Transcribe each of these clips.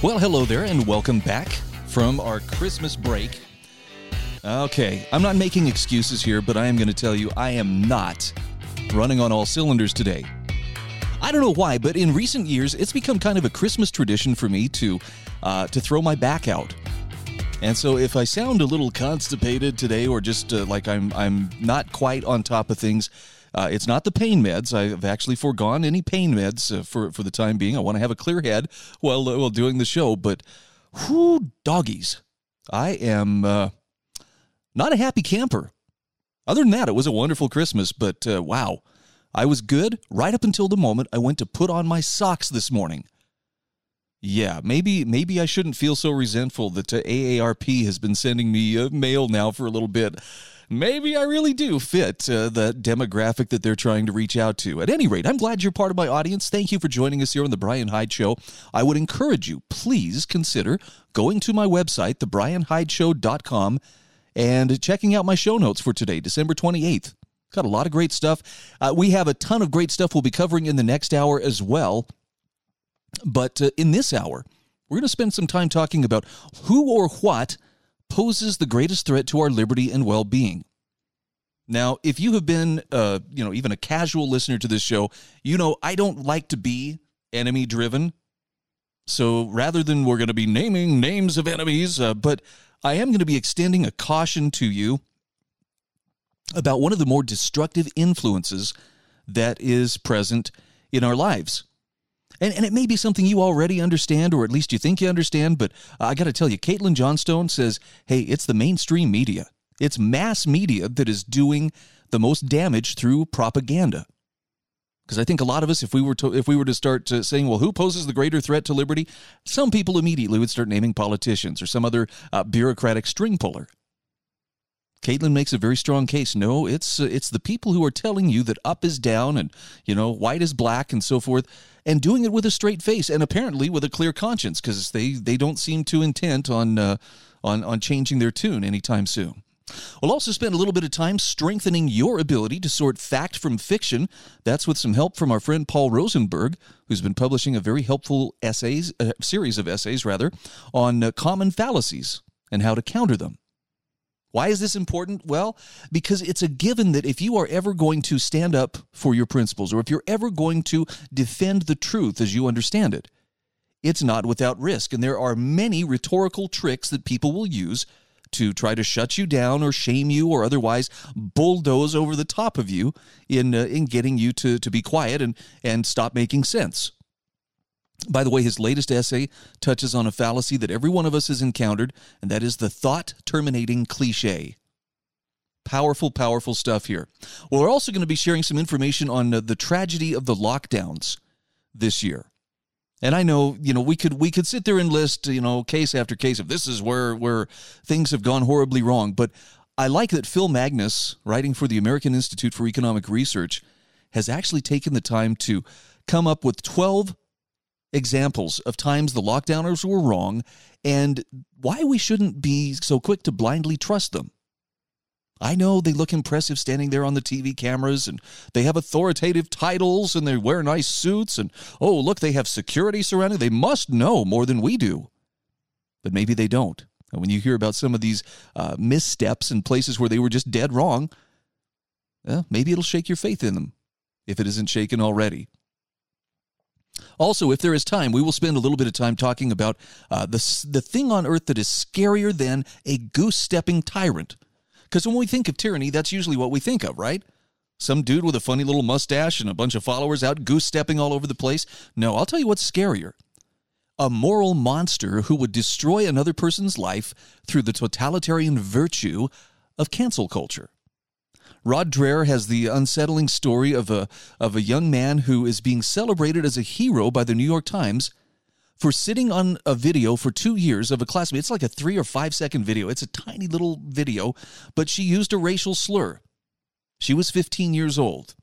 Well, hello there, and welcome back from our Christmas break. Okay, I'm not making excuses here, but I am going to tell you I am not running on all cylinders today. I don't know why, but in recent years, it's become kind of a Christmas tradition for me to uh, to throw my back out. And so, if I sound a little constipated today, or just uh, like I'm I'm not quite on top of things, uh, it's not the pain meds. I've actually foregone any pain meds uh, for for the time being. I want to have a clear head while uh, while doing the show. But, whoo, doggies, I am uh, not a happy camper. Other than that, it was a wonderful Christmas. But uh, wow, I was good right up until the moment I went to put on my socks this morning. Yeah, maybe maybe I shouldn't feel so resentful that uh, AARP has been sending me mail now for a little bit maybe I really do fit uh, the demographic that they're trying to reach out to. At any rate, I'm glad you're part of my audience. Thank you for joining us here on The Brian Hyde Show. I would encourage you, please consider going to my website, thebrianhydeshow.com, and checking out my show notes for today, December 28th. Got a lot of great stuff. Uh, we have a ton of great stuff we'll be covering in the next hour as well. But uh, in this hour, we're going to spend some time talking about who or what poses the greatest threat to our liberty and well being. Now, if you have been, uh, you know, even a casual listener to this show, you know I don't like to be enemy driven. So rather than we're going to be naming names of enemies, uh, but I am going to be extending a caution to you about one of the more destructive influences that is present in our lives. And, and it may be something you already understand, or at least you think you understand, but I got to tell you, Caitlin Johnstone says, hey, it's the mainstream media. It's mass media that is doing the most damage through propaganda. Because I think a lot of us, if we were to, if we were to start uh, saying, well, who poses the greater threat to liberty? Some people immediately would start naming politicians or some other uh, bureaucratic string puller. Caitlin makes a very strong case. No, it's uh, it's the people who are telling you that up is down and you know white is black and so forth, and doing it with a straight face and apparently with a clear conscience because they they don't seem too intent on uh, on on changing their tune anytime soon. We'll also spend a little bit of time strengthening your ability to sort fact from fiction. That's with some help from our friend Paul Rosenberg, who's been publishing a very helpful essays, uh, series of essays rather, on uh, common fallacies and how to counter them. Why is this important? Well, because it's a given that if you are ever going to stand up for your principles or if you're ever going to defend the truth as you understand it, it's not without risk. And there are many rhetorical tricks that people will use to try to shut you down or shame you or otherwise bulldoze over the top of you in, uh, in getting you to, to be quiet and, and stop making sense. By the way, his latest essay touches on a fallacy that every one of us has encountered, and that is the thought terminating cliche. Powerful, powerful stuff here. Well, we're also going to be sharing some information on uh, the tragedy of the lockdowns this year. And I know, you know, we could we could sit there and list, you know, case after case of this is where where things have gone horribly wrong. But I like that Phil Magness, writing for the American Institute for Economic Research, has actually taken the time to come up with 12 examples of times the lockdowners were wrong and why we shouldn't be so quick to blindly trust them. I know they look impressive standing there on the TV cameras and they have authoritative titles and they wear nice suits and oh, look, they have security surrounding. They must know more than we do. But maybe they don't. And when you hear about some of these uh, missteps and places where they were just dead wrong, well, maybe it'll shake your faith in them if it isn't shaken already. Also, if there is time, we will spend a little bit of time talking about uh, the, the thing on earth that is scarier than a goose stepping tyrant. Because when we think of tyranny, that's usually what we think of, right? Some dude with a funny little mustache and a bunch of followers out goose stepping all over the place. No, I'll tell you what's scarier a moral monster who would destroy another person's life through the totalitarian virtue of cancel culture. Rod Dreher has the unsettling story of a, of a young man who is being celebrated as a hero by the New York Times for sitting on a video for two years of a classmate. It's like a three or five second video. It's a tiny little video, but she used a racial slur. She was 15 years old.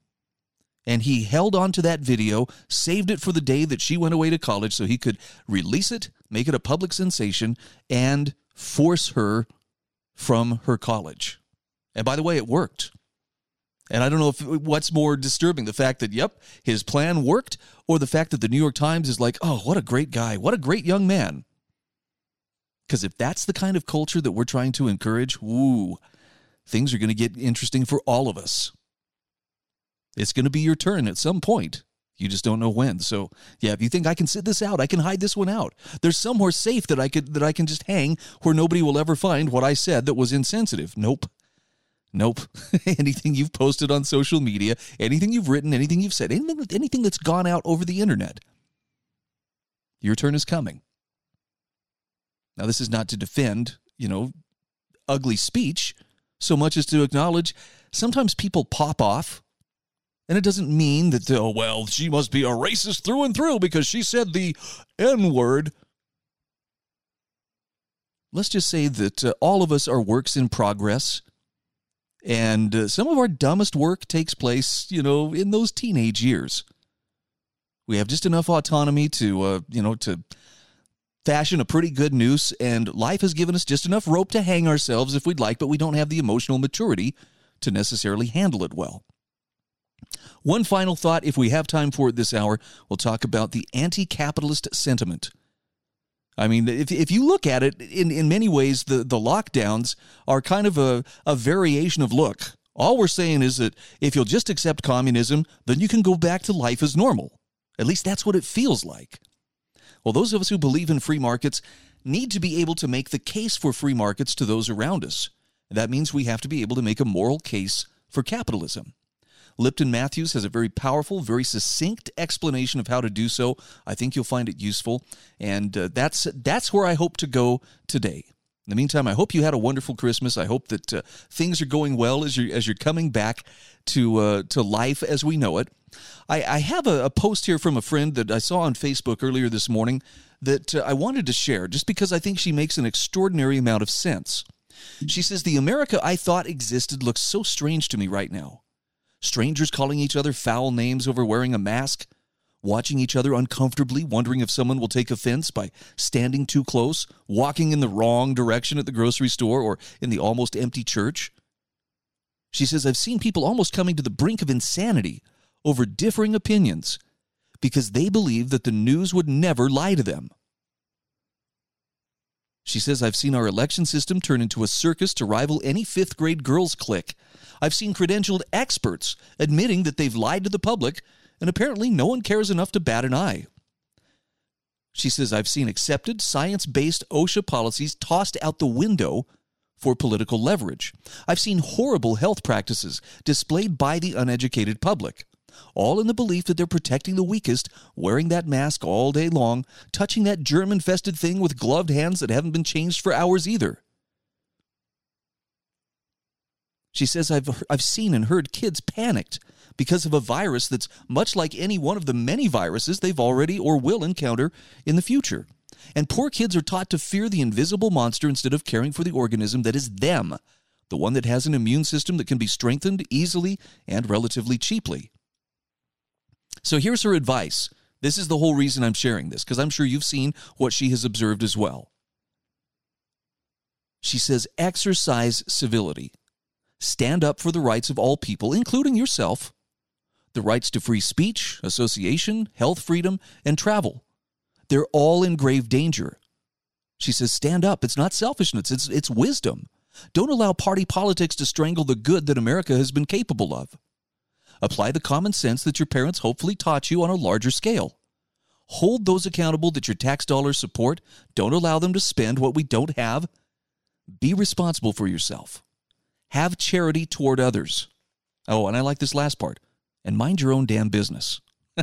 And he held on to that video, saved it for the day that she went away to college so he could release it, make it a public sensation, and force her from her college. And by the way, it worked. And I don't know if what's more disturbing the fact that, yep, his plan worked, or the fact that the New York Times is like, oh, what a great guy, what a great young man. Because if that's the kind of culture that we're trying to encourage, ooh, things are going to get interesting for all of us. It's going to be your turn at some point. You just don't know when. So, yeah, if you think I can sit this out, I can hide this one out. There's somewhere safe that I could that I can just hang where nobody will ever find what I said that was insensitive. Nope. Nope. anything you've posted on social media, anything you've written, anything you've said, anything, anything that's gone out over the internet, your turn is coming. Now, this is not to defend, you know, ugly speech so much as to acknowledge sometimes people pop off. And it doesn't mean that, oh, well, she must be a racist through and through because she said the N word. Let's just say that uh, all of us are works in progress and uh, some of our dumbest work takes place, you know, in those teenage years. We have just enough autonomy to, uh, you know, to fashion a pretty good noose, and life has given us just enough rope to hang ourselves if we'd like, but we don't have the emotional maturity to necessarily handle it well. One final thought, if we have time for it this hour, we'll talk about the anti capitalist sentiment. I mean, if, if you look at it, in, in many ways, the, the lockdowns are kind of a, a variation of look. All we're saying is that if you'll just accept communism, then you can go back to life as normal. At least that's what it feels like. Well, those of us who believe in free markets need to be able to make the case for free markets to those around us. That means we have to be able to make a moral case for capitalism. Lipton Matthews has a very powerful, very succinct explanation of how to do so. I think you'll find it useful, and uh, that's that's where I hope to go today. In the meantime, I hope you had a wonderful Christmas. I hope that uh, things are going well as you're as you're coming back to uh, to life as we know it. I, I have a, a, post here from a friend that I saw on Facebook earlier this morning that uh, I wanted to share, just because I think she makes an extraordinary amount of sense. She says the America I thought existed looks so strange to me right now strangers calling each other foul names over wearing a mask, watching each other uncomfortably, wondering if someone will take offense by standing too close, walking in the wrong direction at the grocery store or in the almost empty church. She says, I've seen people almost coming to the brink of insanity over differing opinions because they believe that the news would never lie to them. She says, I've seen our election system turn into a circus to rival any fifth grade girls' clique I've seen credentialed experts admitting that they've lied to the public, and apparently no one cares enough to bat an eye. She says, I've seen accepted science based OSHA policies tossed out the window for political leverage. I've seen horrible health practices displayed by the uneducated public, all in the belief that they're protecting the weakest, wearing that mask all day long, touching that germ infested thing with gloved hands that haven't been changed for hours either. She says, I've, I've seen and heard kids panicked because of a virus that's much like any one of the many viruses they've already or will encounter in the future. And poor kids are taught to fear the invisible monster instead of caring for the organism that is them, the one that has an immune system that can be strengthened easily and relatively cheaply. So here's her advice. This is the whole reason I'm sharing this, because I'm sure you've seen what she has observed as well. She says, exercise civility stand up for the rights of all people, including yourself, the rights to free speech, association, health freedom, and travel. They're all in grave danger. She says, stand up. It's not selfishness, it's, it's wisdom. Don't allow party politics to strangle the good that America has been capable of. Apply the common sense that your parents hopefully taught you on a larger scale. Hold those accountable that your tax dollars support. Don't allow them to spend what we don't have. Be responsible for yourself. Have charity toward others. Oh, and I like this last part. And mind your own damn business.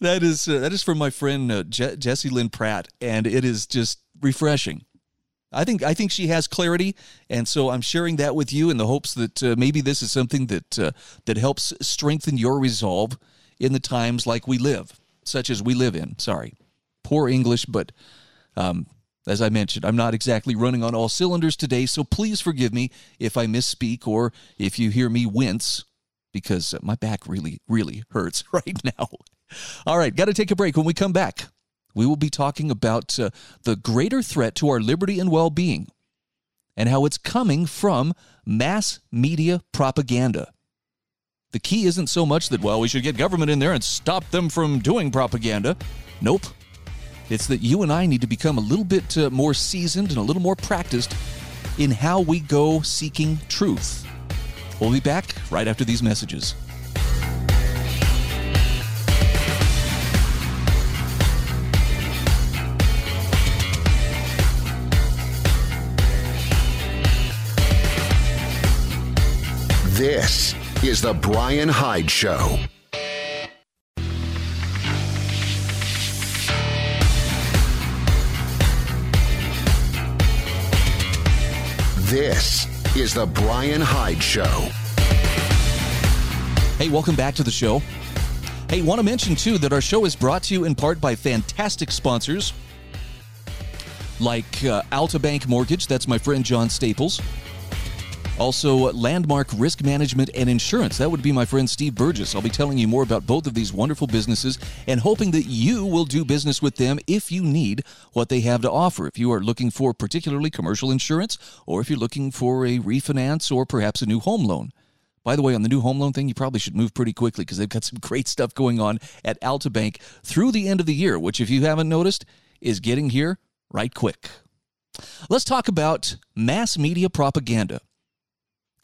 that is uh, that is from my friend uh, Je- Jessie Lynn Pratt, and it is just refreshing. I think I think she has clarity, and so I'm sharing that with you in the hopes that uh, maybe this is something that uh, that helps strengthen your resolve in the times like we live. such as we live in. Sorry. Poor English, but um, as I mentioned, I'm not exactly running on all cylinders today, so please forgive me if I misspeak or if you hear me wince because my back really, really hurts right now. All right, got to take a break. When we come back, we will be talking about uh, the greater threat to our liberty and well being and how it's coming from mass media propaganda. The key isn't so much that, well, we should get government in there and stop them from doing propaganda. Nope. It's that you and I need to become a little bit uh, more seasoned and a little more practiced in how we go seeking truth. We'll be back right after these messages. This is The Brian Hyde Show. This is The Brian Hyde Show. Hey, welcome back to the show. Hey, want to mention too that our show is brought to you in part by fantastic sponsors like uh, Alta Bank Mortgage, that's my friend John Staples. Also, uh, Landmark Risk Management and Insurance. That would be my friend Steve Burgess. I'll be telling you more about both of these wonderful businesses and hoping that you will do business with them if you need what they have to offer. If you are looking for particularly commercial insurance, or if you're looking for a refinance or perhaps a new home loan. By the way, on the new home loan thing, you probably should move pretty quickly because they've got some great stuff going on at Alta Bank through the end of the year, which, if you haven't noticed, is getting here right quick. Let's talk about mass media propaganda.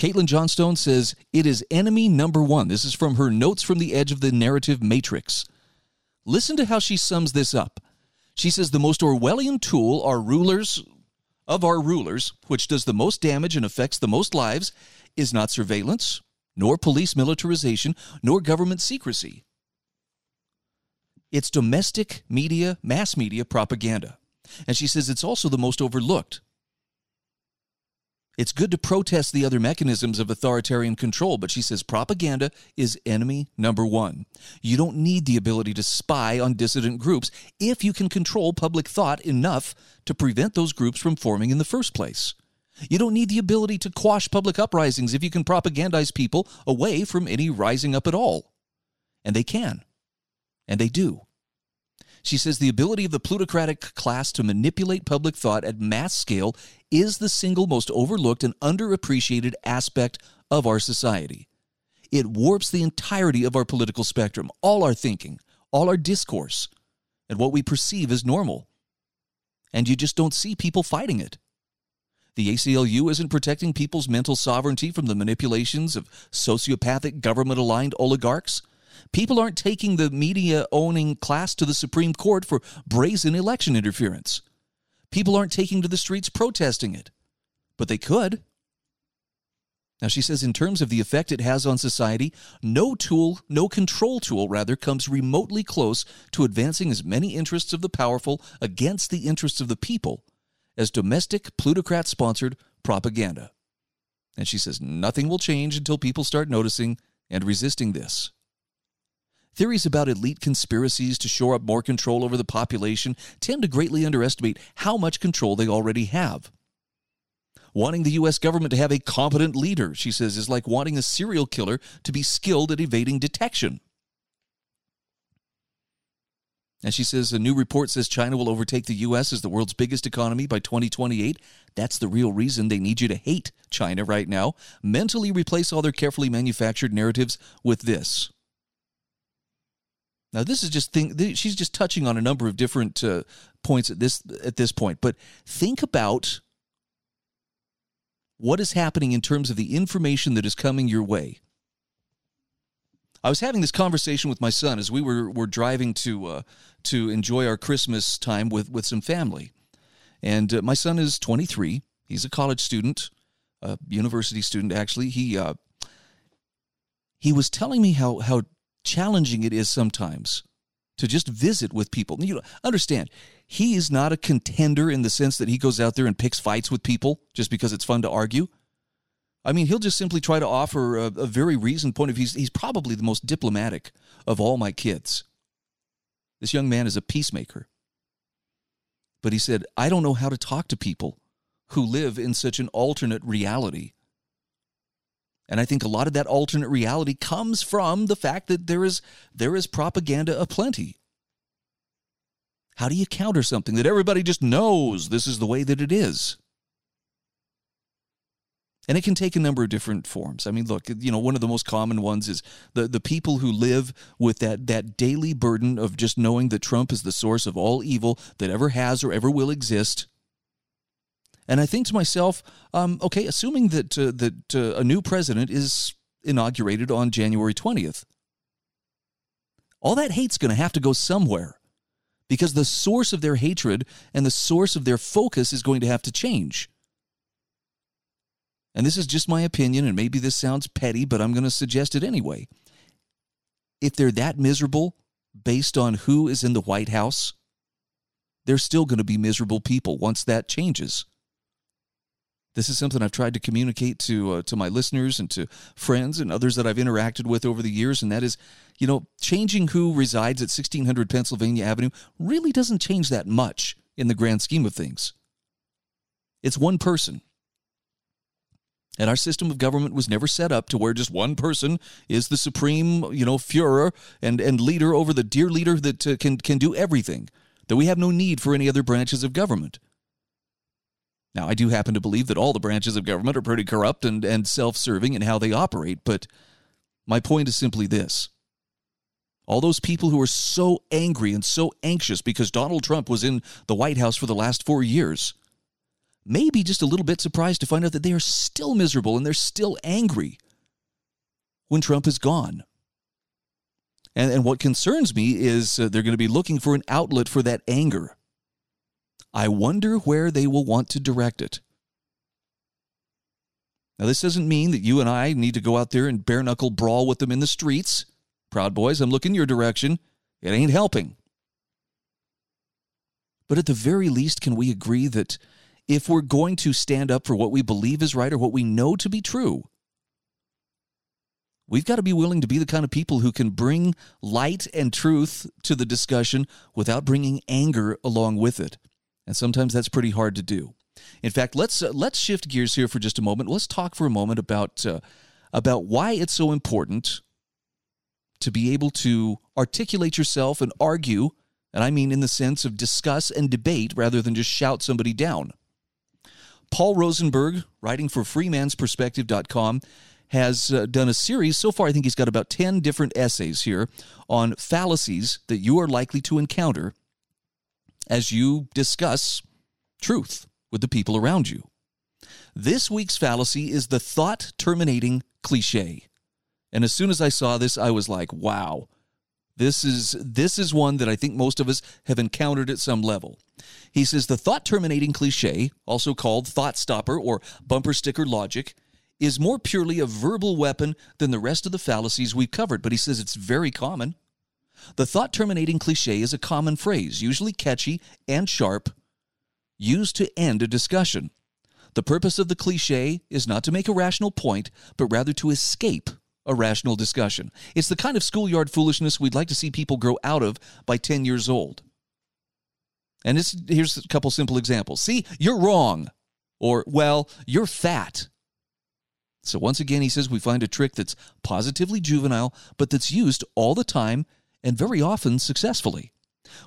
Caitlin Johnstone says it is enemy number one. This is from her Notes from the Edge of the Narrative Matrix. Listen to how she sums this up. She says the most Orwellian tool our rulers of our rulers, which does the most damage and affects the most lives, is not surveillance, nor police militarization, nor government secrecy. It's domestic media, mass media propaganda. And she says it's also the most overlooked. It's good to protest the other mechanisms of authoritarian control, but she says propaganda is enemy number one. You don't need the ability to spy on dissident groups if you can control public thought enough to prevent those groups from forming in the first place. You don't need the ability to quash public uprisings if you can propagandize people away from any rising up at all. And they can. And they do. She says the ability of the plutocratic class to manipulate public thought at mass scale is the single most overlooked and underappreciated aspect of our society. It warps the entirety of our political spectrum, all our thinking, all our discourse, and what we perceive as normal. And you just don't see people fighting it. The ACLU isn't protecting people's mental sovereignty from the manipulations of sociopathic government aligned oligarchs. People aren't taking the media owning class to the Supreme Court for brazen election interference. People aren't taking to the streets protesting it, but they could. Now, she says, in terms of the effect it has on society, no tool, no control tool, rather, comes remotely close to advancing as many interests of the powerful against the interests of the people as domestic, plutocrat sponsored propaganda. And she says, nothing will change until people start noticing and resisting this. Theories about elite conspiracies to shore up more control over the population tend to greatly underestimate how much control they already have. Wanting the U.S. government to have a competent leader, she says, is like wanting a serial killer to be skilled at evading detection. And she says a new report says China will overtake the U.S. as the world's biggest economy by 2028. That's the real reason they need you to hate China right now. Mentally replace all their carefully manufactured narratives with this. Now, this is just thing. She's just touching on a number of different uh, points at this at this point. But think about what is happening in terms of the information that is coming your way. I was having this conversation with my son as we were, were driving to uh, to enjoy our Christmas time with with some family, and uh, my son is 23. He's a college student, a university student actually. He uh, he was telling me how how challenging it is sometimes to just visit with people. You know, understand, he is not a contender in the sense that he goes out there and picks fights with people just because it's fun to argue. I mean, he'll just simply try to offer a, a very reasoned point of view. He's, he's probably the most diplomatic of all my kids. This young man is a peacemaker. But he said, I don't know how to talk to people who live in such an alternate reality. And I think a lot of that alternate reality comes from the fact that there is there is propaganda aplenty. How do you counter something that everybody just knows this is the way that it is? And it can take a number of different forms. I mean, look, you know, one of the most common ones is the, the people who live with that, that daily burden of just knowing that Trump is the source of all evil that ever has or ever will exist. And I think to myself, um, okay, assuming that uh, that uh, a new president is inaugurated on January 20th, all that hate's going to have to go somewhere because the source of their hatred and the source of their focus is going to have to change. And this is just my opinion, and maybe this sounds petty, but I'm going to suggest it anyway. If they're that miserable based on who is in the White House, they're still going to be miserable people once that changes. This is something I've tried to communicate to uh, to my listeners and to friends and others that I've interacted with over the years, and that is, you know, changing who resides at 1600 Pennsylvania Avenue really doesn't change that much in the grand scheme of things. It's one person. And our system of government was never set up to where just one person is the supreme, you know, Führer and, and leader over the dear leader that uh, can, can do everything, that we have no need for any other branches of government. Now, I do happen to believe that all the branches of government are pretty corrupt and, and self serving in how they operate, but my point is simply this. All those people who are so angry and so anxious because Donald Trump was in the White House for the last four years may be just a little bit surprised to find out that they are still miserable and they're still angry when Trump is gone. And, and what concerns me is uh, they're going to be looking for an outlet for that anger. I wonder where they will want to direct it. Now, this doesn't mean that you and I need to go out there and bare knuckle brawl with them in the streets. Proud Boys, I'm looking your direction. It ain't helping. But at the very least, can we agree that if we're going to stand up for what we believe is right or what we know to be true, we've got to be willing to be the kind of people who can bring light and truth to the discussion without bringing anger along with it and sometimes that's pretty hard to do. In fact, let's uh, let's shift gears here for just a moment. Let's talk for a moment about uh, about why it's so important to be able to articulate yourself and argue, and I mean in the sense of discuss and debate rather than just shout somebody down. Paul Rosenberg, writing for freemansperspective.com, has uh, done a series. So far, I think he's got about 10 different essays here on fallacies that you are likely to encounter as you discuss truth with the people around you. This week's fallacy is the thought terminating cliche. And as soon as I saw this, I was like, wow. This is this is one that I think most of us have encountered at some level. He says the thought terminating cliche, also called thought stopper or bumper sticker logic, is more purely a verbal weapon than the rest of the fallacies we've covered, but he says it's very common. The thought terminating cliche is a common phrase, usually catchy and sharp, used to end a discussion. The purpose of the cliche is not to make a rational point, but rather to escape a rational discussion. It's the kind of schoolyard foolishness we'd like to see people grow out of by 10 years old. And this, here's a couple simple examples. See, you're wrong. Or, well, you're fat. So once again, he says we find a trick that's positively juvenile, but that's used all the time and very often successfully.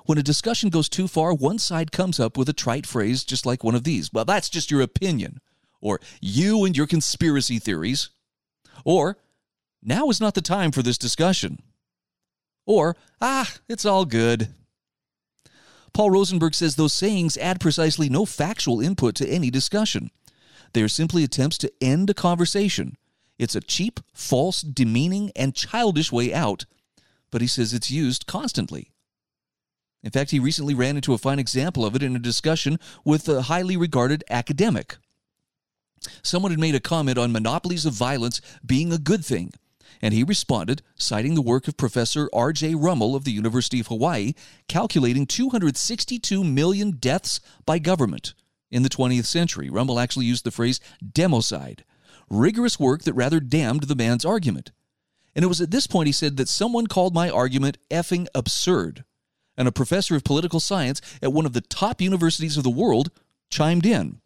When a discussion goes too far, one side comes up with a trite phrase just like one of these Well, that's just your opinion. Or, you and your conspiracy theories. Or, now is not the time for this discussion. Or, ah, it's all good. Paul Rosenberg says those sayings add precisely no factual input to any discussion. They are simply attempts to end a conversation. It's a cheap, false, demeaning, and childish way out but he says it's used constantly. In fact, he recently ran into a fine example of it in a discussion with a highly regarded academic. Someone had made a comment on monopolies of violence being a good thing, and he responded, citing the work of Professor R.J. Rummel of the University of Hawaii, calculating 262 million deaths by government in the 20th century. Rummel actually used the phrase democide, rigorous work that rather damned the man's argument. And it was at this point he said that someone called my argument effing absurd. and a professor of political science at one of the top universities of the world chimed in.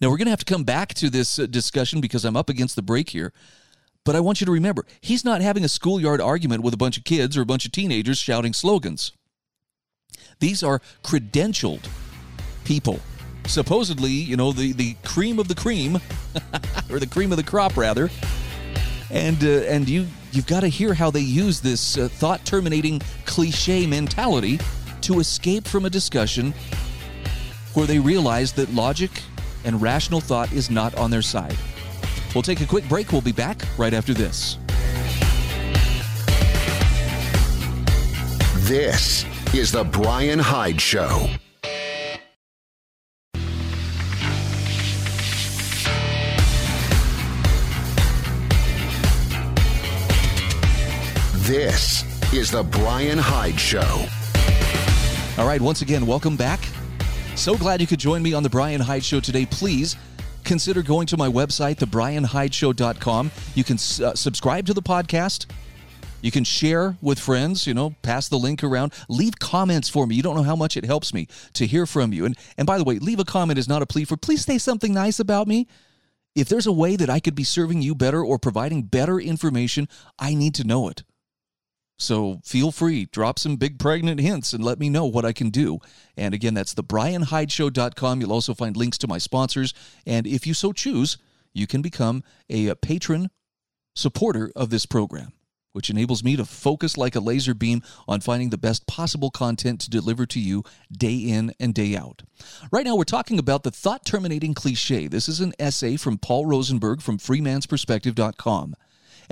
Now, we're going to have to come back to this uh, discussion because I'm up against the break here. But I want you to remember, he's not having a schoolyard argument with a bunch of kids or a bunch of teenagers shouting slogans. These are credentialed people. Supposedly, you know, the, the cream of the cream, or the cream of the crop, rather. And, uh, and you, you've got to hear how they use this uh, thought terminating cliche mentality to escape from a discussion where they realize that logic and rational thought is not on their side. We'll take a quick break. We'll be back right after this. This is The Brian Hyde Show. This is The Brian Hyde Show. All right, once again, welcome back. So glad you could join me on The Brian Hyde Show today. Please consider going to my website, thebrianhydeshow.com. You can uh, subscribe to the podcast. You can share with friends, you know, pass the link around. Leave comments for me. You don't know how much it helps me to hear from you. And and by the way, leave a comment is not a plea for please say something nice about me. If there's a way that I could be serving you better or providing better information, I need to know it. So feel free, drop some big pregnant hints and let me know what I can do. And again, that's the brianhydeshow.com. You'll also find links to my sponsors. And if you so choose, you can become a patron supporter of this program, which enables me to focus like a laser beam on finding the best possible content to deliver to you day in and day out. Right now, we're talking about the thought terminating cliche. This is an essay from Paul Rosenberg from freemansperspective.com.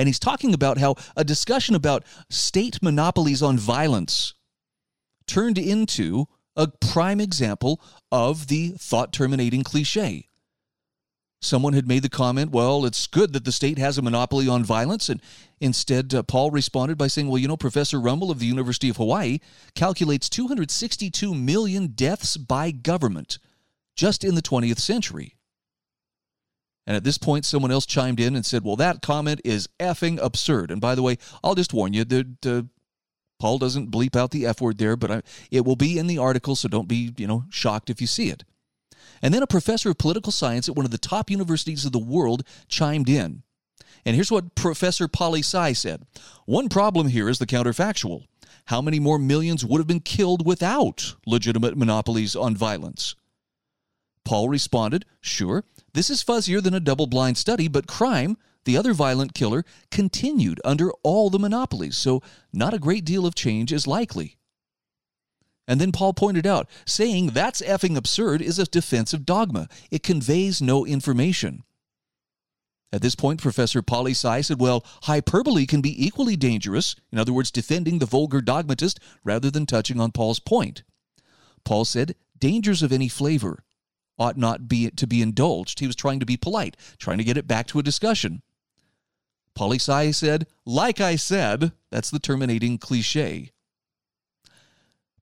And he's talking about how a discussion about state monopolies on violence turned into a prime example of the thought terminating cliche. Someone had made the comment, well, it's good that the state has a monopoly on violence. And instead, uh, Paul responded by saying, well, you know, Professor Rummel of the University of Hawaii calculates 262 million deaths by government just in the 20th century. And at this point, someone else chimed in and said, Well, that comment is effing absurd. And by the way, I'll just warn you that uh, Paul doesn't bleep out the F word there, but I, it will be in the article, so don't be, you know, shocked if you see it. And then a professor of political science at one of the top universities of the world chimed in. And here's what Professor Poli Sci said One problem here is the counterfactual. How many more millions would have been killed without legitimate monopolies on violence? Paul responded, Sure, this is fuzzier than a double blind study, but crime, the other violent killer, continued under all the monopolies, so not a great deal of change is likely. And then Paul pointed out, saying that's effing absurd is a defensive dogma. It conveys no information. At this point, Professor Poli said, well, hyperbole can be equally dangerous, in other words, defending the vulgar dogmatist rather than touching on Paul's point. Paul said, dangers of any flavor ought not be to be indulged. He was trying to be polite, trying to get it back to a discussion. Poli Sci said, like I said, that's the terminating cliche.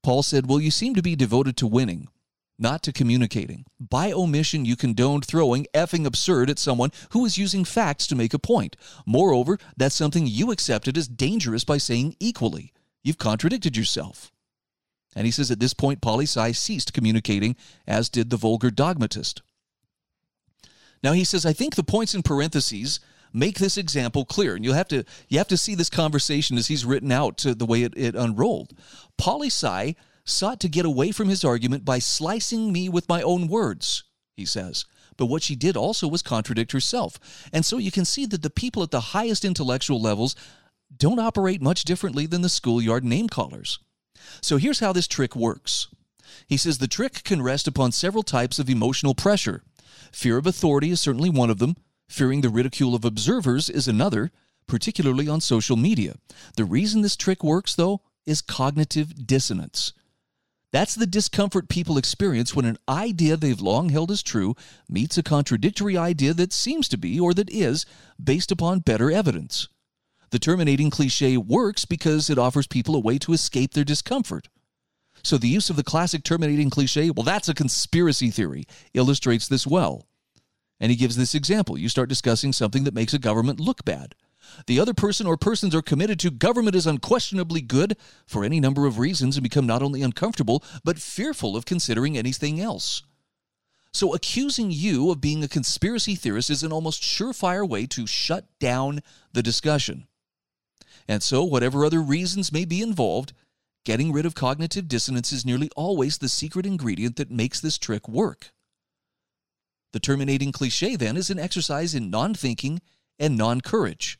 Paul said, Well, you seem to be devoted to winning, not to communicating. By omission, you condoned throwing effing absurd at someone who is using facts to make a point. Moreover, that's something you accepted as dangerous by saying equally. You've contradicted yourself. And he says at this point, Poli Sci ceased communicating, as did the vulgar dogmatist. Now he says, I think the points in parentheses make this example clear. And you'll have to you have to see this conversation as he's written out to the way it, it unrolled. Poli Sci sought to get away from his argument by slicing me with my own words, he says. But what she did also was contradict herself. And so you can see that the people at the highest intellectual levels don't operate much differently than the schoolyard name callers. So here's how this trick works. He says the trick can rest upon several types of emotional pressure. Fear of authority is certainly one of them. Fearing the ridicule of observers is another, particularly on social media. The reason this trick works, though, is cognitive dissonance. That's the discomfort people experience when an idea they've long held as true meets a contradictory idea that seems to be, or that is, based upon better evidence. The terminating cliche works because it offers people a way to escape their discomfort. So the use of the classic terminating cliche, well, that's a conspiracy theory, illustrates this well. And he gives this example. You start discussing something that makes a government look bad. The other person or persons are committed to government is unquestionably good for any number of reasons and become not only uncomfortable, but fearful of considering anything else. So, accusing you of being a conspiracy theorist is an almost surefire way to shut down the discussion. And so, whatever other reasons may be involved, getting rid of cognitive dissonance is nearly always the secret ingredient that makes this trick work. The terminating cliche, then, is an exercise in non thinking and non courage.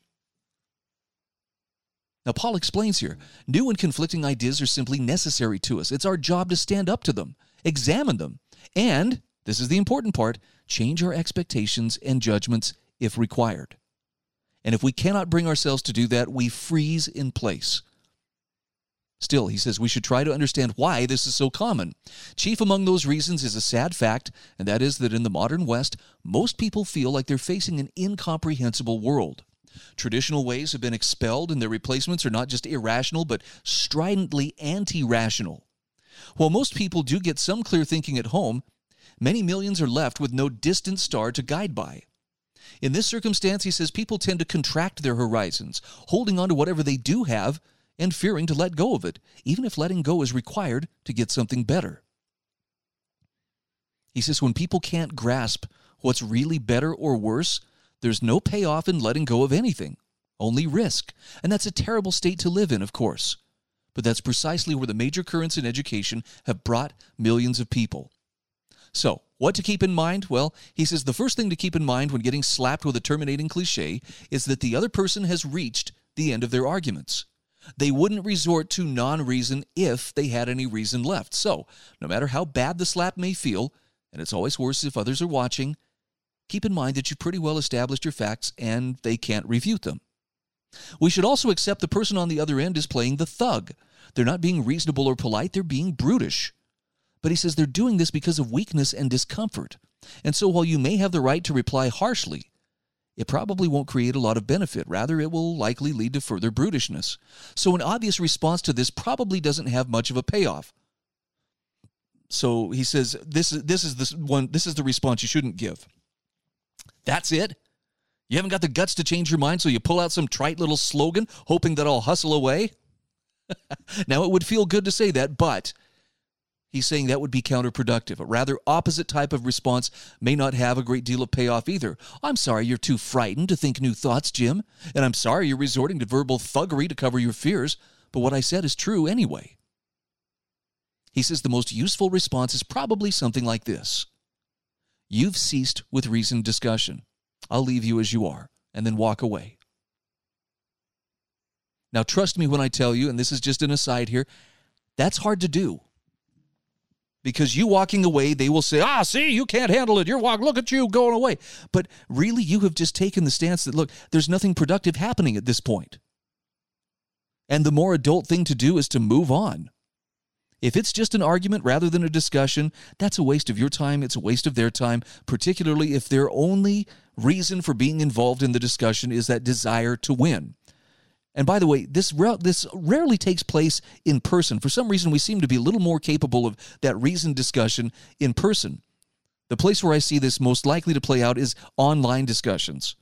Now, Paul explains here new and conflicting ideas are simply necessary to us. It's our job to stand up to them, examine them, and, this is the important part, change our expectations and judgments if required. And if we cannot bring ourselves to do that, we freeze in place. Still, he says we should try to understand why this is so common. Chief among those reasons is a sad fact, and that is that in the modern West, most people feel like they're facing an incomprehensible world. Traditional ways have been expelled, and their replacements are not just irrational, but stridently anti rational. While most people do get some clear thinking at home, many millions are left with no distant star to guide by. In this circumstance, he says people tend to contract their horizons, holding on to whatever they do have and fearing to let go of it, even if letting go is required to get something better. He says when people can't grasp what's really better or worse, there's no payoff in letting go of anything, only risk. And that's a terrible state to live in, of course. But that's precisely where the major currents in education have brought millions of people. So, what to keep in mind? Well, he says the first thing to keep in mind when getting slapped with a terminating cliche is that the other person has reached the end of their arguments. They wouldn't resort to non reason if they had any reason left. So, no matter how bad the slap may feel, and it's always worse if others are watching, keep in mind that you've pretty well established your facts and they can't refute them. We should also accept the person on the other end is playing the thug. They're not being reasonable or polite, they're being brutish. But he says they're doing this because of weakness and discomfort. And so while you may have the right to reply harshly, it probably won't create a lot of benefit. Rather, it will likely lead to further brutishness. So, an obvious response to this probably doesn't have much of a payoff. So he says this is this is the one this is the response you shouldn't give. That's it. You haven't got the guts to change your mind, so you pull out some trite little slogan, hoping that I'll hustle away. now it would feel good to say that, but He's saying that would be counterproductive. A rather opposite type of response may not have a great deal of payoff either. I'm sorry you're too frightened to think new thoughts, Jim, and I'm sorry you're resorting to verbal thuggery to cover your fears, but what I said is true anyway. He says the most useful response is probably something like this You've ceased with reasoned discussion. I'll leave you as you are, and then walk away. Now, trust me when I tell you, and this is just an aside here, that's hard to do because you walking away, they will say, ah, see, you can't handle it. You're walking, look at you going away. But really, you have just taken the stance that, look, there's nothing productive happening at this point. And the more adult thing to do is to move on. If it's just an argument rather than a discussion, that's a waste of your time. It's a waste of their time, particularly if their only reason for being involved in the discussion is that desire to win. And by the way, this this rarely takes place in person. For some reason, we seem to be a little more capable of that reasoned discussion in person. The place where I see this most likely to play out is online discussions,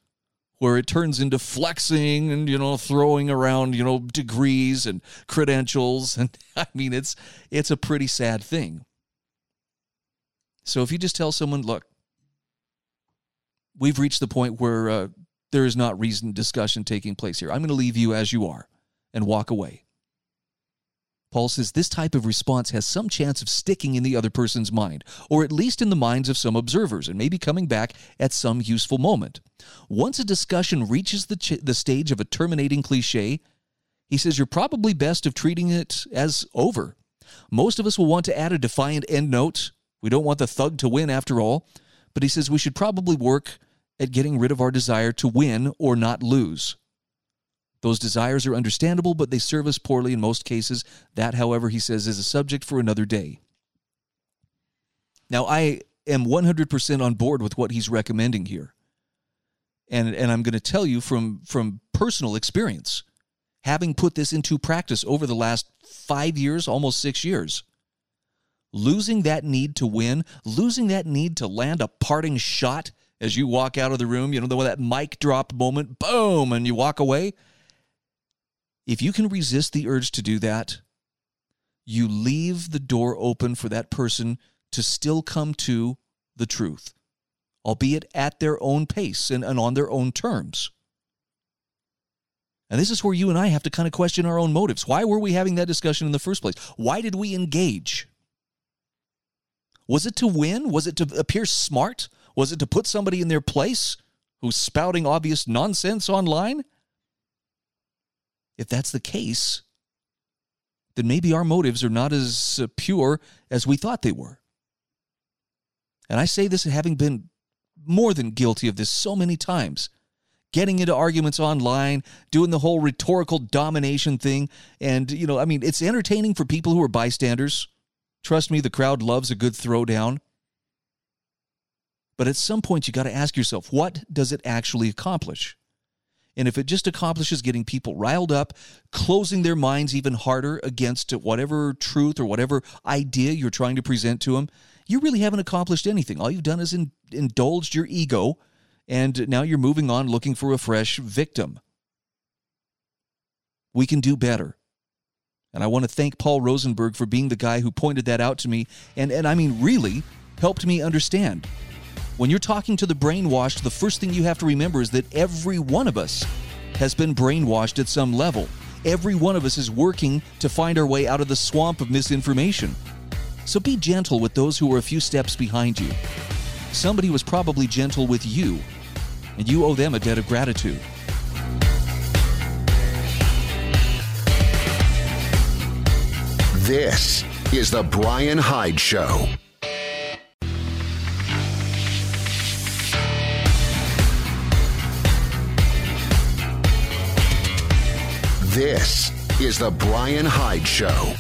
where it turns into flexing and you know throwing around you know degrees and credentials, and I mean it's it's a pretty sad thing. So if you just tell someone, look, we've reached the point where uh, there is not reasoned discussion taking place here. I'm going to leave you as you are and walk away. Paul says this type of response has some chance of sticking in the other person's mind, or at least in the minds of some observers, and maybe coming back at some useful moment. Once a discussion reaches the, ch- the stage of a terminating cliche, he says you're probably best of treating it as over. Most of us will want to add a defiant endnote. We don't want the thug to win after all, but he says we should probably work at getting rid of our desire to win or not lose. Those desires are understandable, but they serve us poorly in most cases. That, however, he says, is a subject for another day. Now, I am 100% on board with what he's recommending here. And, and I'm going to tell you from, from personal experience, having put this into practice over the last five years, almost six years, losing that need to win, losing that need to land a parting shot as you walk out of the room, you know, that mic drop moment, boom, and you walk away. If you can resist the urge to do that, you leave the door open for that person to still come to the truth, albeit at their own pace and, and on their own terms. And this is where you and I have to kind of question our own motives. Why were we having that discussion in the first place? Why did we engage? Was it to win? Was it to appear smart? Was it to put somebody in their place who's spouting obvious nonsense online? If that's the case, then maybe our motives are not as uh, pure as we thought they were. And I say this having been more than guilty of this so many times. Getting into arguments online, doing the whole rhetorical domination thing. And, you know, I mean, it's entertaining for people who are bystanders. Trust me, the crowd loves a good throwdown. But at some point, you got to ask yourself, what does it actually accomplish? And if it just accomplishes getting people riled up, closing their minds even harder against whatever truth or whatever idea you're trying to present to them, you really haven't accomplished anything. All you've done is in, indulged your ego, and now you're moving on looking for a fresh victim. We can do better. And I want to thank Paul Rosenberg for being the guy who pointed that out to me and, and I mean, really helped me understand. When you're talking to the brainwashed, the first thing you have to remember is that every one of us has been brainwashed at some level. Every one of us is working to find our way out of the swamp of misinformation. So be gentle with those who are a few steps behind you. Somebody was probably gentle with you, and you owe them a debt of gratitude. This is The Brian Hyde Show. This is The Brian Hyde Show.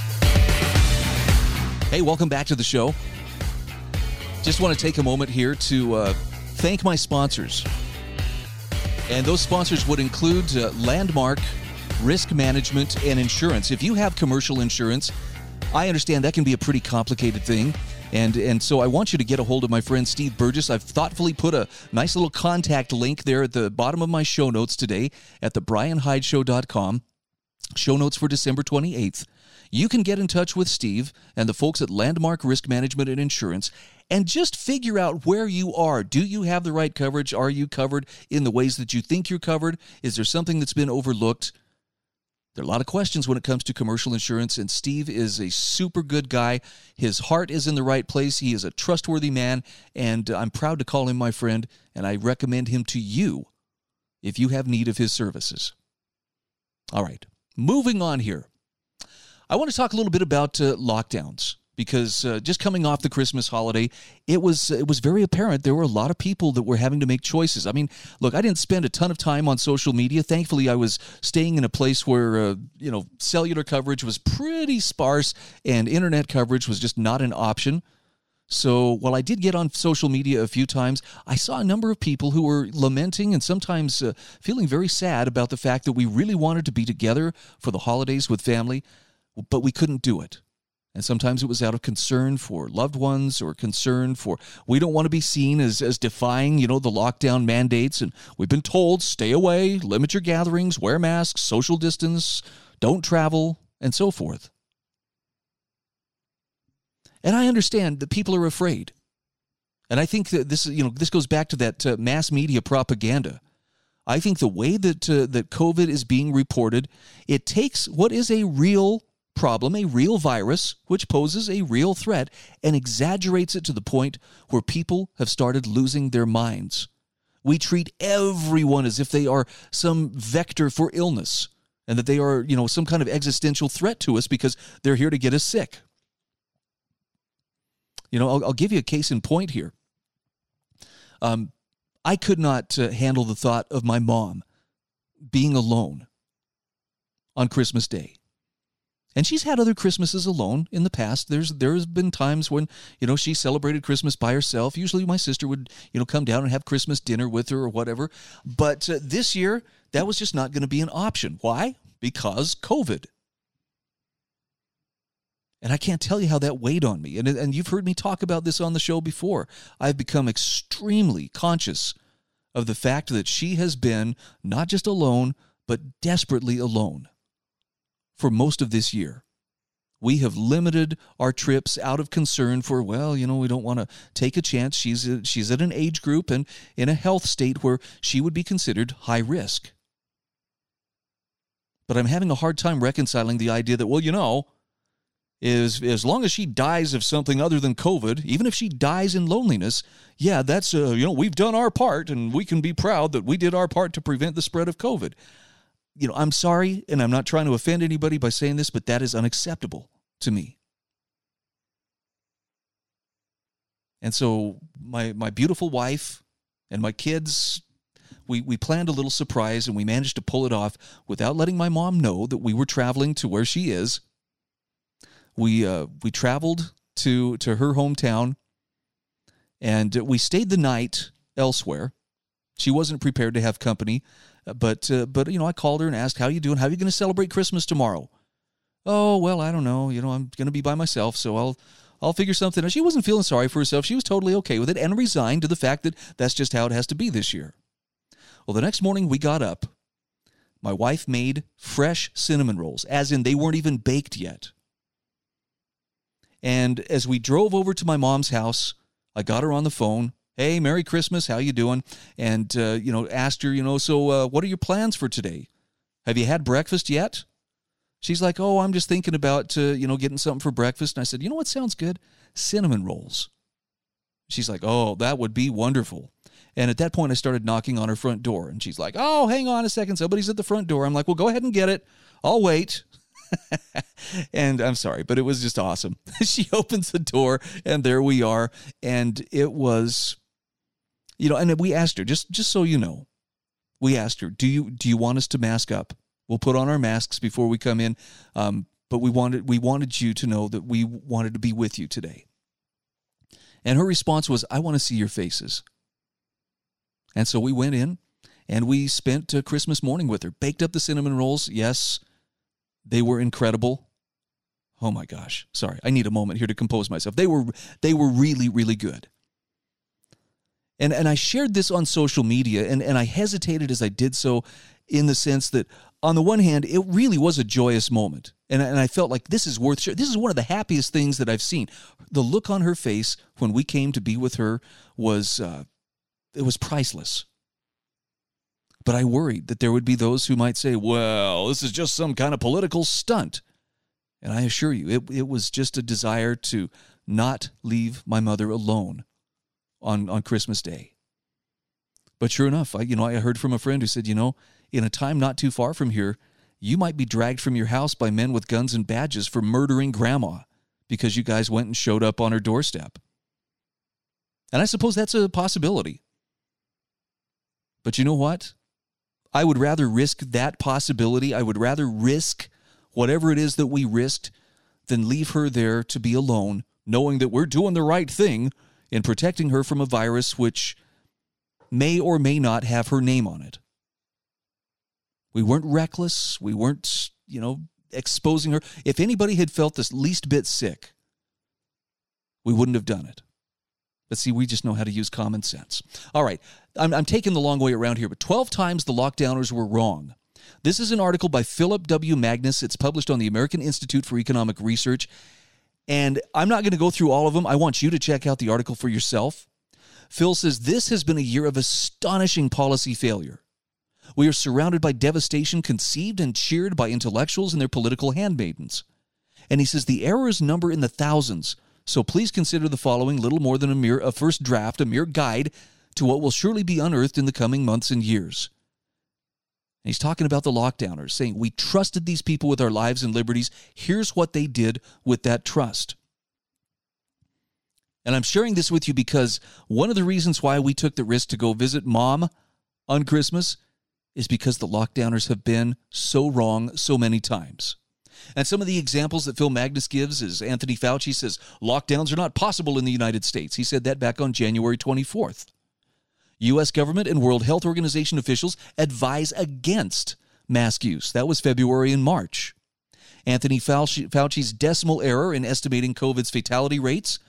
Hey, welcome back to the show. Just want to take a moment here to uh, thank my sponsors. And those sponsors would include uh, Landmark, Risk Management, and Insurance. If you have commercial insurance, I understand that can be a pretty complicated thing. And, and so I want you to get a hold of my friend Steve Burgess. I've thoughtfully put a nice little contact link there at the bottom of my show notes today at thebrianhydeshow.com. Show notes for December 28th. You can get in touch with Steve and the folks at Landmark Risk Management and Insurance and just figure out where you are. Do you have the right coverage? Are you covered in the ways that you think you're covered? Is there something that's been overlooked? There are a lot of questions when it comes to commercial insurance, and Steve is a super good guy. His heart is in the right place. He is a trustworthy man, and I'm proud to call him my friend, and I recommend him to you if you have need of his services. All right, moving on here. I want to talk a little bit about uh, lockdowns because uh, just coming off the Christmas holiday, it was it was very apparent there were a lot of people that were having to make choices. I mean, look, I didn't spend a ton of time on social media. Thankfully, I was staying in a place where uh, you know cellular coverage was pretty sparse and internet coverage was just not an option. So while I did get on social media a few times, I saw a number of people who were lamenting and sometimes uh, feeling very sad about the fact that we really wanted to be together for the holidays with family, but we couldn't do it. And sometimes it was out of concern for loved ones or concern for we don't want to be seen as, as defying, you know, the lockdown mandates. And we've been told stay away, limit your gatherings, wear masks, social distance, don't travel, and so forth. And I understand that people are afraid. And I think that this, you know, this goes back to that uh, mass media propaganda. I think the way that uh, that COVID is being reported, it takes what is a real problem, a real virus, which poses a real threat, and exaggerates it to the point where people have started losing their minds. We treat everyone as if they are some vector for illness and that they are, you know, some kind of existential threat to us because they're here to get us sick. You know, I'll, I'll give you a case in point here. Um, I could not uh, handle the thought of my mom being alone on Christmas Day. And she's had other Christmases alone in the past. There's there's been times when, you know, she celebrated Christmas by herself. Usually my sister would, you know, come down and have Christmas dinner with her or whatever. But uh, this year, that was just not going to be an option. Why? Because COVID. And I can't tell you how that weighed on me. And, and you've heard me talk about this on the show before. I've become extremely conscious of the fact that she has been not just alone, but desperately alone for most of this year. We have limited our trips out of concern for, well, you know, we don't want to take a chance. She's, a, she's at an age group and in a health state where she would be considered high risk. But I'm having a hard time reconciling the idea that, well, you know, is as long as she dies of something other than COVID, even if she dies in loneliness, yeah, that's, uh, you know, we've done our part and we can be proud that we did our part to prevent the spread of COVID you know, I'm sorry, and I'm not trying to offend anybody by saying this, but that is unacceptable to me. And so my my beautiful wife and my kids, we we planned a little surprise and we managed to pull it off without letting my mom know that we were traveling to where she is. We uh, we traveled to to her hometown, and we stayed the night elsewhere. She wasn't prepared to have company but uh, but you know, I called her and asked, "How you doing? How are you going to celebrate Christmas tomorrow?" Oh well, I don't know. You know, I'm going to be by myself, so I'll I'll figure something out. She wasn't feeling sorry for herself. She was totally okay with it and resigned to the fact that that's just how it has to be this year. Well, the next morning we got up. My wife made fresh cinnamon rolls, as in they weren't even baked yet. And as we drove over to my mom's house, I got her on the phone. Hey merry christmas. How you doing? And uh, you know asked her you know so uh, what are your plans for today? Have you had breakfast yet? She's like oh i'm just thinking about uh, you know getting something for breakfast. And i said you know what sounds good? Cinnamon rolls. She's like oh that would be wonderful. And at that point i started knocking on her front door. And she's like oh hang on a second. Somebody's at the front door. I'm like well go ahead and get it. I'll wait and I'm sorry, but it was just awesome. she opens the door and there we are. And it was you know, and we asked her just just so you know, we asked her, do you do you want us to mask up? We'll put on our masks before we come in, um, but we wanted we wanted you to know that we wanted to be with you today. And her response was, "I want to see your faces." And so we went in, and we spent uh, Christmas morning with her. Baked up the cinnamon rolls. Yes, they were incredible. Oh my gosh! Sorry, I need a moment here to compose myself. They were they were really really good. And, and I shared this on social media, and, and I hesitated as I did so in the sense that, on the one hand, it really was a joyous moment. And, and I felt like this is worth sharing. This is one of the happiest things that I've seen. The look on her face when we came to be with her was, uh, it was priceless. But I worried that there would be those who might say, well, this is just some kind of political stunt. And I assure you, it, it was just a desire to not leave my mother alone on, on Christmas Day. But sure enough, I, you know, I heard from a friend who said, you know, in a time not too far from here, you might be dragged from your house by men with guns and badges for murdering grandma because you guys went and showed up on her doorstep. And I suppose that's a possibility. But you know what? I would rather risk that possibility. I would rather risk whatever it is that we risked than leave her there to be alone, knowing that we're doing the right thing in protecting her from a virus which may or may not have her name on it. We weren't reckless. We weren't, you know, exposing her. If anybody had felt the least bit sick, we wouldn't have done it. But see, we just know how to use common sense. All right, I'm, I'm taking the long way around here, but 12 times the lockdowners were wrong. This is an article by Philip W. Magness. It's published on the American Institute for Economic Research. And I'm not going to go through all of them. I want you to check out the article for yourself. Phil says this has been a year of astonishing policy failure. We are surrounded by devastation conceived and cheered by intellectuals and their political handmaidens. And he says the errors number in the thousands. So please consider the following little more than a mere a first draft, a mere guide to what will surely be unearthed in the coming months and years. And he's talking about the lockdowners, saying, We trusted these people with our lives and liberties. Here's what they did with that trust. And I'm sharing this with you because one of the reasons why we took the risk to go visit mom on Christmas is because the lockdowners have been so wrong so many times. And some of the examples that Phil Magness gives is Anthony Fauci says lockdowns are not possible in the United States. He said that back on January 24th. U.S. government and World Health Organization officials advise against mask use. That was February and March. Anthony Fauci, Fauci's decimal error in estimating COVID's fatality rates.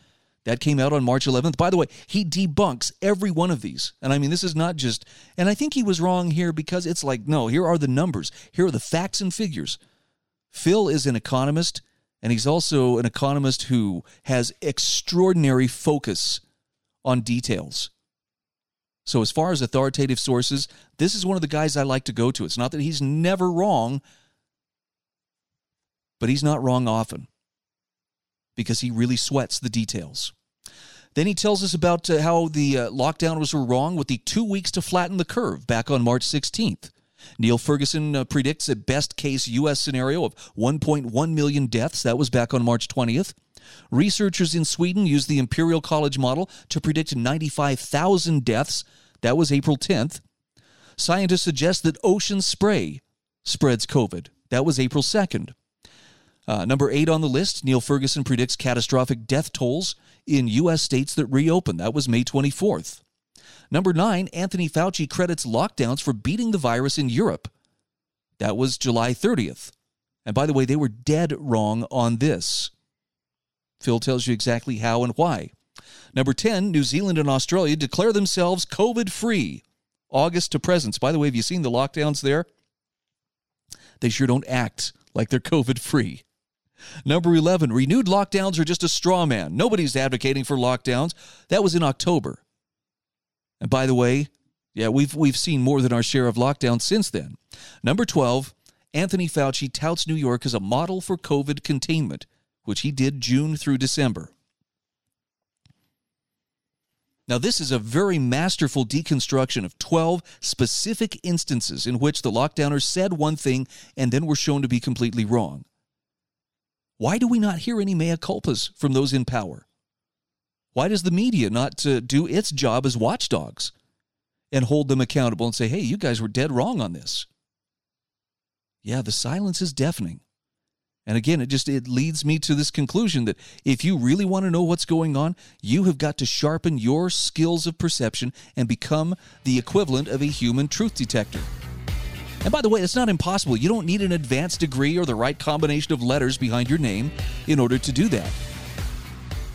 That came out on March 11th. By the way, he debunks every one of these. And I mean, this is not just, and I think he was wrong here because it's like, no, here are the numbers, here are the facts and figures. Phil is an economist, and he's also an economist who has extraordinary focus on details. So, as far as authoritative sources, this is one of the guys I like to go to. It's not that he's never wrong, but he's not wrong often because he really sweats the details. Then he tells us about uh, how the uh, lockdown was wrong with the two weeks to flatten the curve back on March 16th. Neil Ferguson uh, predicts a best case U.S. scenario of 1.1 million deaths. That was back on March 20th. Researchers in Sweden used the Imperial College model to predict 95,000 deaths. That was April 10th. Scientists suggest that ocean spray spreads COVID. That was April 2nd. Uh, number eight on the list, Neil Ferguson predicts catastrophic death tolls in U.S. states that reopen. That was May 24th. Number nine, Anthony Fauci credits lockdowns for beating the virus in Europe. That was July 30th. And by the way, they were dead wrong on this. Phil tells you exactly how and why. Number 10, New Zealand and Australia declare themselves COVID free. August to present. By the way, have you seen the lockdowns there? They sure don't act like they're COVID free. Number 11, renewed lockdowns are just a straw man. Nobody's advocating for lockdowns. That was in October. And by the way, yeah, we've we've seen more than our share of lockdowns since then. Number 12, Anthony Fauci touts New York as a model for COVID containment, which he did June through December. Now, this is a very masterful deconstruction of 12 specific instances in which the lockdowners said one thing and then were shown to be completely wrong. Why do we not hear any mea culpas from those in power? Why does the media not uh, do its job as watchdogs and hold them accountable and say, hey, you guys were dead wrong on this? Yeah, the silence is deafening. And again, it just it leads me to this conclusion that if you really want to know what's going on, you have got to sharpen your skills of perception and become the equivalent of a human truth detector. And by the way, it's not impossible. You don't need an advanced degree or the right combination of letters behind your name in order to do that.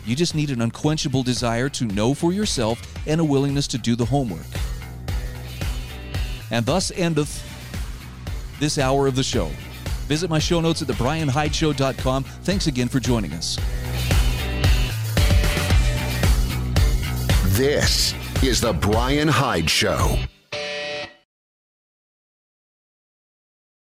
You just need an unquenchable desire to know for yourself and a willingness to do the homework. And thus endeth this hour of the show. Visit my show notes at thebrianhydeshow.com. Thanks again for joining us. This is The Brian Hyde Show.